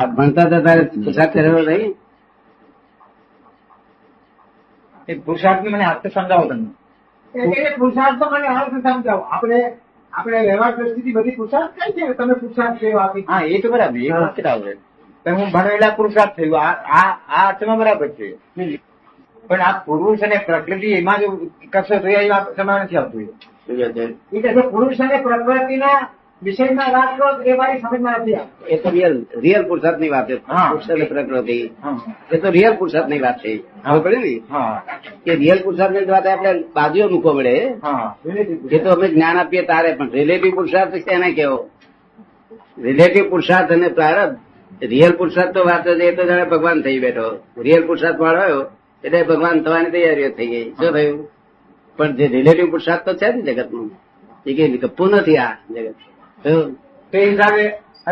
ભણતા હતા તારે પોશાક પહેરેલો નહીં એ પુરુષાર્થ મને હાથ સમજાવો તમે. પોશાક તો મને હાલ સમજાવો. આપણે આપણે વ્યવહાર પરિસ્થિતિ બધી પોશાક કઈ છે તમે પોશાક સેવા આપી હા એ તો બરાબર. એ વાત તો હું ભણેલા પુરુષાર્થ થયું. આ આ આ અર્થમાં બરાબર છે. પણ આ પુરુષ અને પ્રકૃતિ એમાં જો કશો થયો એ સમય નથી આવતું. એ. પુરુષ અને પ્રકૃતિના વિષયમાં વાત કરો એ મારી સમજમાં નથી એ તો રિયલ રિયલ પુરુષાર્થની વાત છે. અને પ્રકૃતિ એ તો રિયલ પુરુષાર્થની વાત છે. હવે પડી ને? કે રિયલ પુરુષાર્થની વાત આપણે બાજુઓ મૂકવો પડે એ તો અમે જ્ઞાન આપીએ તારે પણ. રિલેટિવ પુરુષાર્થ એને કેવો? રિલેટિવ પુરુષાર્થ અને પ્રારબ્ધ. રિયલ પુરુષાર્થ તો વાત એ તો જાણે ભગવાન થઈ બેઠો. રિયલ પુરુષાર્થ વાળો એટલે ભગવાન થવાની તૈયારીઓ થઈ ગઈ. શું થયું? પણ જે રિલેટિવ પુરુષાર્થ તો છે ને જગતનું એ કઈ કપવું નથી આ જગત? તો એ હિસાબે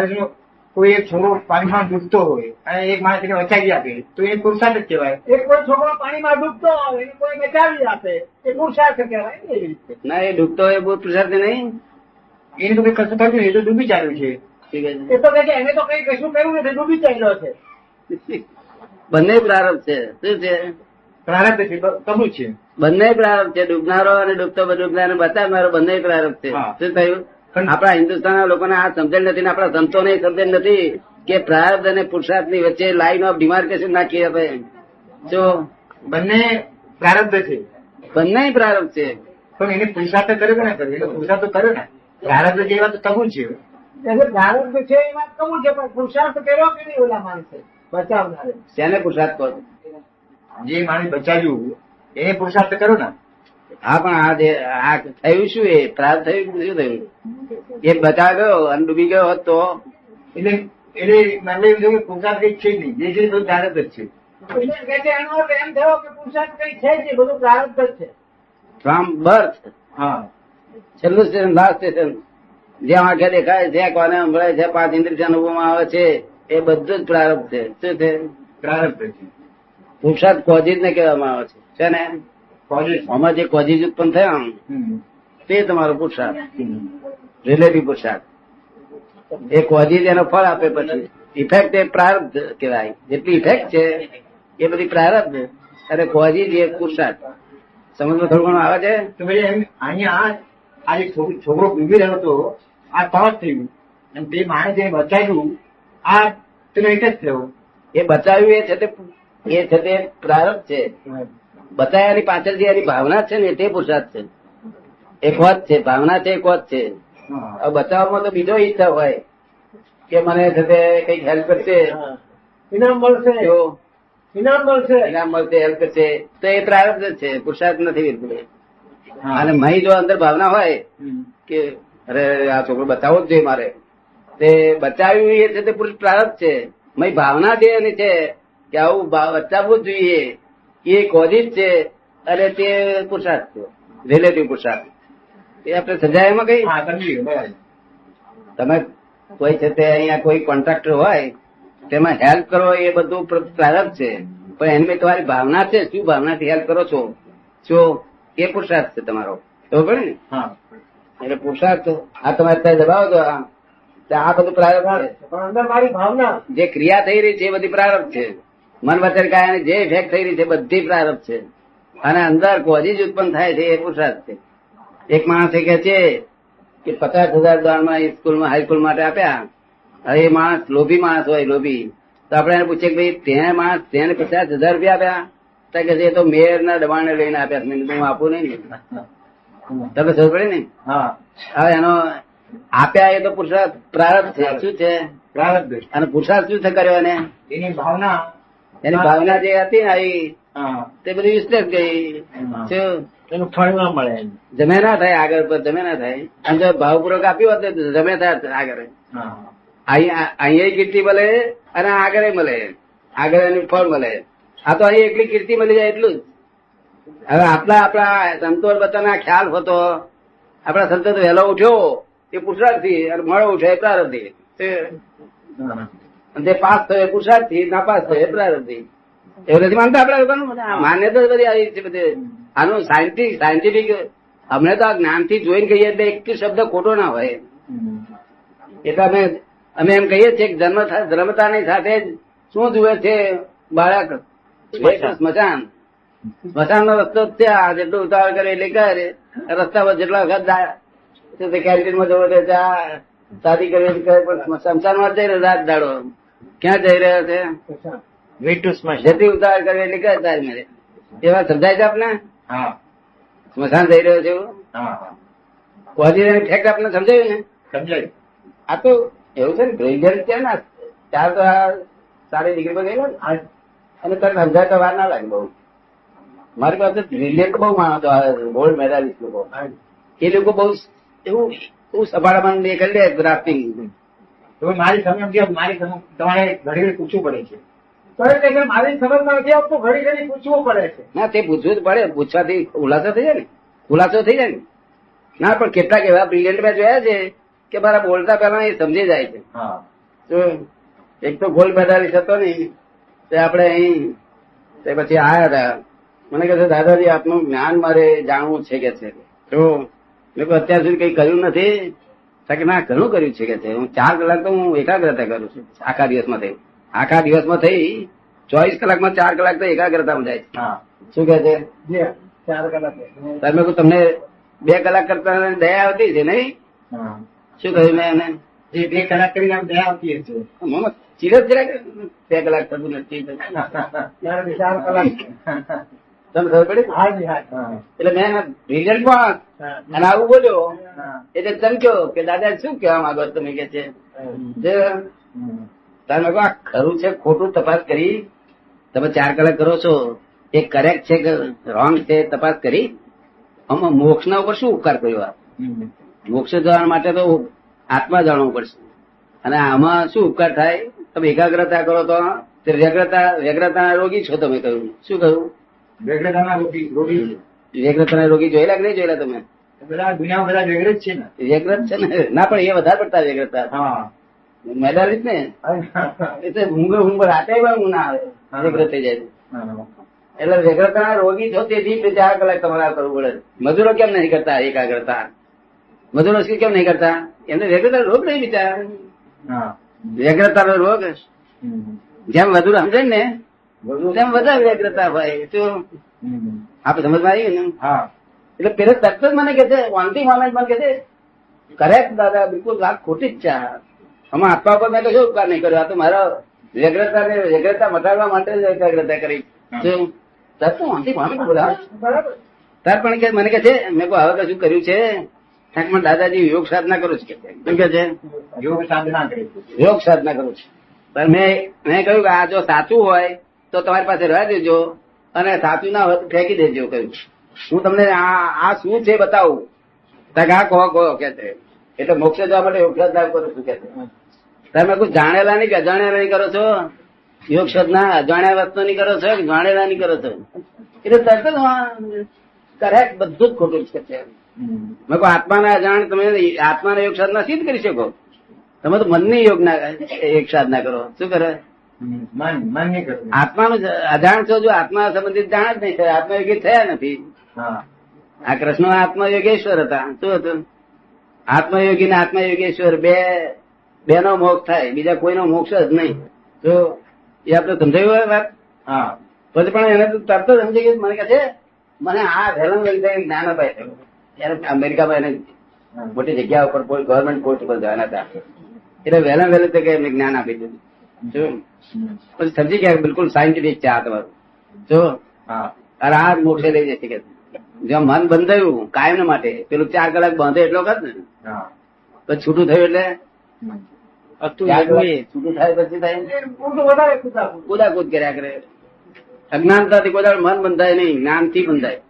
જો કોઈ એક છોકરો પાણીમાં ડૂબતો હોય અને એક માણસ એને બચાવી આપે તો એ પુરુષાર્થ જ કહેવાય. એક કોઈ છોકરો પાણીમાં ડૂબતો હોય એને કોઈ બચાવી આપે એ પુરુષાર્થ કહેવાય ને એ ડૂબતો હોય બહુ પુરુષાર્થ નહીં? એને તો કઈ કશું કર્યું એ તો ડૂબી ચાલ્યું છે. ઠીક એ તો કહે છે એને તો કઈ કશું કર્યું નથી ડૂબી ચાલ્યો છે. બંને પ્રારંભ છે. શું છે? પ્રારંભ છે કબૂલ છે. બંને પ્રારંભ છે ડૂબનારો અને ડૂબતો ડૂબનારો બતાવનારો બંને પ્રારંભ છે. શું થયું? આપણા હિન્દુસ્તાનના લોકોને આ સમજણ નથી ને આપણા સંતોને સમજણ નથી કે પ્રાર્થ અને પુરુષાર્થની વચ્ચે લાઈન ઓફ ડિમાર્કેશન નાખી આપે. જો બંને પ્રારબ્ધ છે. બંને પ્રારબ્ધ છે. પણ એને પુરુષાર્થ કર્યો ને ના કર્યો? પુરુષાર્થ તો કર્યો ને. પ્રારબ્ધ જે વાત કબૂલ છે. એટલે પ્રારબ્ધ છે એ વાત કબૂલ છે પણ પુરુષાર્થ કર્યો કે નહીં ઓલા માણસે? બચાવનારે. તેને પુરુષાર્થ કહો જે માણસ બચાવ્યું એને પુરુષાર્થ કર્યો ને. હા પણ આ જે આ થયું શું એ? પ્રારબ્ધ થયું શું થયું? એ બચા ગયો અને ડૂબી ગયો હતો તો? એટલે એટલે મને એવું થયું કે પુરુષાર્થ કઈ છે નહીં. જે છે બધું પ્રારબ્ધ જ છે એમ થયો કે પુરસાદ કઈ છે જ બધું પ્રારબ્ધ જ છે. From birth. હા. છેલ્લું સ્ટેશન લાસ્ટ સ્ટેશન. જ્યાં આંખે દેખાય છે કોને સંભળાય છે પાંચ ઇન્દ્રિય અનુભવમાં આવે છે એ બધું જ પ્રારબ્ધ છે. શું છે? પ્રારબ્ધ છે. પુરુષાર્થ કોજીજ ને કહેવામાં આવે છે. છે ને? આમાં જે કોજીજ ઉત્પન્ન થયા તે તમારો પુરુષાર્થ. રિલેટિવ પુરુષાર્થ એ કોજીજ એનો ફળ આપે પછી. ઇફેક્ટ એ પ્રારબ્ધ કહેવાય. જેટલી ઇફેક્ટ છે એ બધી પ્રારબ્ધ. અને કોજીજ એ પુરુષાર્થ સમજમાં થોડું ઘણું આવે છે? તો ભાઈ અહીંયા આ- જે છોકરો છોકરો રહ્યો હતો આ તરત થયું. અને તે માણસે બચાવ્યું આ તેનો એક જ થયો. એ બચાવ્યું એ છે તે એ છે તે પ્રારબ્ધ છે. બચાવ્યાની પાછળ જે એની ભાવના છે ને તે પુરુષાર્થ છે. એક વાત છે ભાવના છે એક વાત છે. બતાવવામાં તો બીજો ઈચ્છા હોય કે મને તે કંઈક હેલ્પ કરશે. ઇનામ મળશે. ઇનામ મળશે. ઇનામ મળશે હેલ્પ કરશે. તો એ પ્રારબ્ધ જ છે પુરુષાર્થ નથી બિલકુલ. અને મહી જો અંદર ભાવના હોય કે અરે આ છોકરો બતાવવો જ જોઈએ મારે. તે બચાવ્યું એ છે તે પુરુષ પ્રારબ્ધ છે. મય ભાવના જે એની છે કે આવું બચાવવું જ જોઈએ. એ કોઝિજ છે અને તે પુરુષાર્થ છે રિલેટિવ પુરુષાર્થ એ આપણે સજાય એમાં કઈ? બરાબર. તમે કોઈ છે તે અહીંયા કોઈ કોન્ટ્રાક્ટર હોય તેમાં હેલ્પ કરો એ બધું પ્રારંભ છે. પણ એની તમારી ભાવના છે શું ભાવનાથી હેલ્પ કરો છો? શું એ પુરુષાર્થ છે તમારો. ખબર ને? હા. એટલે પુરુષાર્થ આ તમે અત્યારે દબાવો તો આ આ બધું પ્રારંભ છે પણ અંદર મારી ભાવના. જે ક્રિયા થઈ રહી છે એ બધી પ્રારંભ છે. મન વચન કાયાની જે ઇફેક્ટ થઈ રહી છે બધી પ્રારબ્ધ છે. અને અંદર કોઝિજ ઉત્પન્ન થાય છે એ પુરુષાર્થ છે. એક માણસે કહે છે કે પચાસ હજાર દાનમાં સ્કૂલમાં હાઈસ્કૂલ માટે આપ્યા. હવે એ માણસ લોભી માણસ હોય લોભી. તો આપણે એને પૂછીએ કે ભાઈ તેને માણસ તેને પચાસ હજાર રૂપિયા આપ્યા? તો કે છે એ તો મેયરના દબાણે લઈને આપ્યા. મેં હું આપું નહીં ને. તમે સમજ પડે ને? હા. હવે એનો આપ્યા એ તો પુરુષાર્થ પ્રારબ્ધ છે. શું છે? પ્રારબ્ધ. અને પુરુષાર્થ શું છે કર્યો એને? એની ભાવના એની ભાવના જે હતી ને આવી તે બધી વિસ્તૃત ગઈ. શું? એનું ફળ ના મળે જમે ના થાય આગળ પર જમે ના થાય. અને જો ભાવપૂર્વક આપ્યું હોત જમે થાય આગળ. અહીંયા કીર્તિ મળે અને આગળ મળે. આગળ એનું ફળ મળે. આ તો અહીં એકલી કીર્તિ મળી જાય એટલું જ. હવે આપણા આપણા સંતો બધાના ખ્યાલ હોતો આપણા સંતો વહેલો ઉઠ્યો એ પુરુષાર્થી અને મોડો ઉઠ્યો એ પ્રારંભથી અને પાસ થયો પુરુષાર્થથી ના પાસ થયો એ પ્રારંભથી. એવું નથી માનતા આપડા લોકોનું? માન્યતા બધી આવી છે બધી. આનું સાયન્ટિફિક સાયન્ટિફિક અમને તો આ જ્ઞાનથી જોઈને કહીએ એટલે એક શબ્દ ખોટો ના હોય. એટલે અમે અમે એમ કહીએ છીએ કે જન્મ ધર્મતાની સાથે જ શું જુએ છે બાળક? સ્મશાન. સ્મશાન. નો રસ્તો જ ત્યાં જેટલો ઉતાવળ કરે એટલે કરે. રસ્તા પર જેટલા વખત જાય કેન્ટીનમાં જવો તો ચા શાદી કરવી પણ સ્મશાનમાં જઈ રહ્યો રાત દાડો ક્યાં જઈ રહ્યો છે? જતી ઉતાવળ કરવી એટલી કરે તારી મેરે એવા સમજાય છે આપને? સ્મશાન જઈ રહ્યો છે એવું? કોહજી ઠેક આપને સમજાયું ને? સમજાય. આ તો એવું છે ને બ્રિલિયન્ટ છે ને ચાર તો આ સારી ડિગ્રી પર ગયેલો ને. અને તને સમજાય તો વાર ના લાગે બહુ. મારી પાસે બ્રિલિયન્ટ બહુ માણસો આવે ગોલ્ડ મેડાલિસ્ટ લોકો. એ લોકો બહુ એવું એવું સભાળમાં એ કરી લે ગ્રાફ્ટિંગ તો મારી સમજ નથી મારી સમજ તમારે ઘડી ઘડી પૂછવું પડે છે. મારી સમજમાં નથી આવતું ઘડી ઘડી પૂછવું પડે છે. ના તે પૂછવું જ પડે. પૂછવાથી ખુલાસો થઈ જાય ને. ખુલાસો થઈ જાય ને. ના પણ કેટલાક એવા બ્રિલિયન્ટ મેં જોયા છે કે મારા બોલતા પહેલા એ સમજી જાય છે. હા. તો એક તો ગોલ્ડ મેડાલિસ્ટ હતો ને તે આપણે અહીં તે પછી આયા હતા. મને કહે છે દાદાજી આપનું જ્ઞાન મારે જાણવું છે કે છે. તો મેં અત્યાર સુધી કઈ કર્યું નથી? કે ના ઘણું કર્યું છે કે હું ચાર કલાક તો હું એકાગ્રતા કરું છું. આખા દિવસમાં થઈ. આખા દિવસમાં થઈ ચોવીસ કલાકમાં ચાર કલાક તો એકાગ્રતામાં જાય છે. શું કે છે? ચાર કલાક તમે તમને બે કલાક કરતા દયા આવતી છે નહીં? શું કહ્યું મેં એને? બે કલાક કરીને દયા આવતી જરાક બે કલાક કરવું નથી ચાર કલાક તમને ખબર પડી? હાજી એટલે મેં રિઝલ્ટ પણ અને આવું બોલ્યો. એટલે ચમક્યો કે દાદા શું કહેવા માંગો તમે? કે છે તમે આ ખરું છે ખોટું તપાસ કરી. તમે ચાર કલાક કરો છો. એ કરેક્ટ છે કે રોંગ છે તપાસ કરી. આમાં મોક્ષ ના ઉપર શું ઉપકાર કર્યો આ? મોક્ષ જવા માટે તો આત્મા જાણવું પડશે. અને આમાં શું ઉપકાર થાય? તમે એકાગ્રતા કરો તો વ્યગ્રતા વ્યગ્રતા રોગી છો તમે કહ્યું. શું કહ્યું? વ્યગ્રતાના રોગી જોયેલા કે નહીં જોયેલા તમે? બધા દુનિયામાં બધા વેગળ જ છે ને. વ્યગ્રત છે ને? ના પણ એ વધારે પડતા વ્યગ્રતા હા. મેદાલિત ને એટલે ઊંઘ ઊંઘ રાતે પણ ઊંઘ ના આવે. હા. થઈ જાય એટલે વ્યગ્રતાના રોગી છો તેથી ચાર કલાક તમારે કરવું પડે. મજૂરો કેમ નહીં કરતા એકાગ્રતા? મજૂરો કેમ નહીં કરતા? એમને વ્યગ્રતા રોગ નહીં બિચારા. હા. વ્યગ્રતાનો રોગ. જેમ વધુ સમજે ને તેમ વધારે વ્યગ્રતા હોય તો હમ. આપણે સમજમાં આવી ને હા. એટલે પેલા તરત જ મને કે છે વાંધી માને મને કે છે કરેક્ટ દાદા બિલકુલ વાત ખોટી જ છે આમાં આત્મા પર મેં કશું ઉપકાર નહીં કર્યો? આ તો મારા વ્યગ્રતા ને વ્યગ્રતા મટાડવા માટે જ એકાગ્રતા કરી. તરત તો વાંધી માને કે બરાબર. તાર પણ કે મને કે છે મેં હવે કશું કર્યું છે? પણ દાદાજી યોગ સાધના કરું છું. કે કેમ કે છે. યોગ સાધના કરી. યોગ સાધના કરું છું. પણ મેં મેં કહ્યું કે આ જો સાચું હોય તો તમારી પાસે રહેવા દેજો અને સાચું ના હોય ફેંકી દેજો કહ્યું. હું તમને આ શું છે બતાવું? તક કહો કહો કે છે. એટલે મોક્ષ જવા માટે યોગ સાધના કરો શું કે તમે કોઈ જાણેલા નહીં કે અજાણ્યા નહીં કરો છો? યોગ સાધના અજાણ્યા વસ્તુ નહીં કરો છો કે જાણેલા નહીં કરો છો? એટલે તરત જ કરેક્ટ બધું જ ખોટું છે. મેં કહું આત્માના અજાણ તમે આત્માના યોગ સાધના સિદ્ધ કરી શકો? તમે તો મનની યોગ ના યોગ સાધના કરો. શું કરે. મન મન નહીં કરવું આત્માનું અજાણ છો જો આત્મા સંબંધિત જાણ જ નહીં થાય આત્મયોગી થયા નથી. હા. આ કૃષ્ણ આત્મયોગેશ્વર હતા. શું હતું? આત્મયોગી ને આત્મયોગેશ્વર બે બે નો મોક્ષ થાય બીજા કોઈનો મોક્ષ જ નહીં. તો એ આપણે સમજાયું હોય વાત? હા. પછી પણ એને તરત જ સમજી ગયું મને કહે છે મને આ વહેલા જ્ઞાન અપાય થયું. એને અમેરિકામાં એને મોટી જગ્યા ઉપર ગવર્મેન્ટ પોસ્ટ પર જવાના હતા. એટલે વહેલા વહેલું તો કે એમને જ્ઞાન આપી દીધું હમ. પછી સમજી ગયા બિલકુલ સાયન્ટિફિક છે આ તમારું. જો અરે આ મોક્ષે લઈ જશે કે જ્યાં મન બંધાયું કાયમ માટે પેલું ચાર કલાક બાંધે એટલો કદ ને. પછી છૂટું થયું એટલે. છૂટું થાય પછી થાય? કુદાકૂદ કર્યા કરે. અજ્ઞાનતાથી કોઈ મન બંધાય નહીં જ્ઞાનથી બંધાય.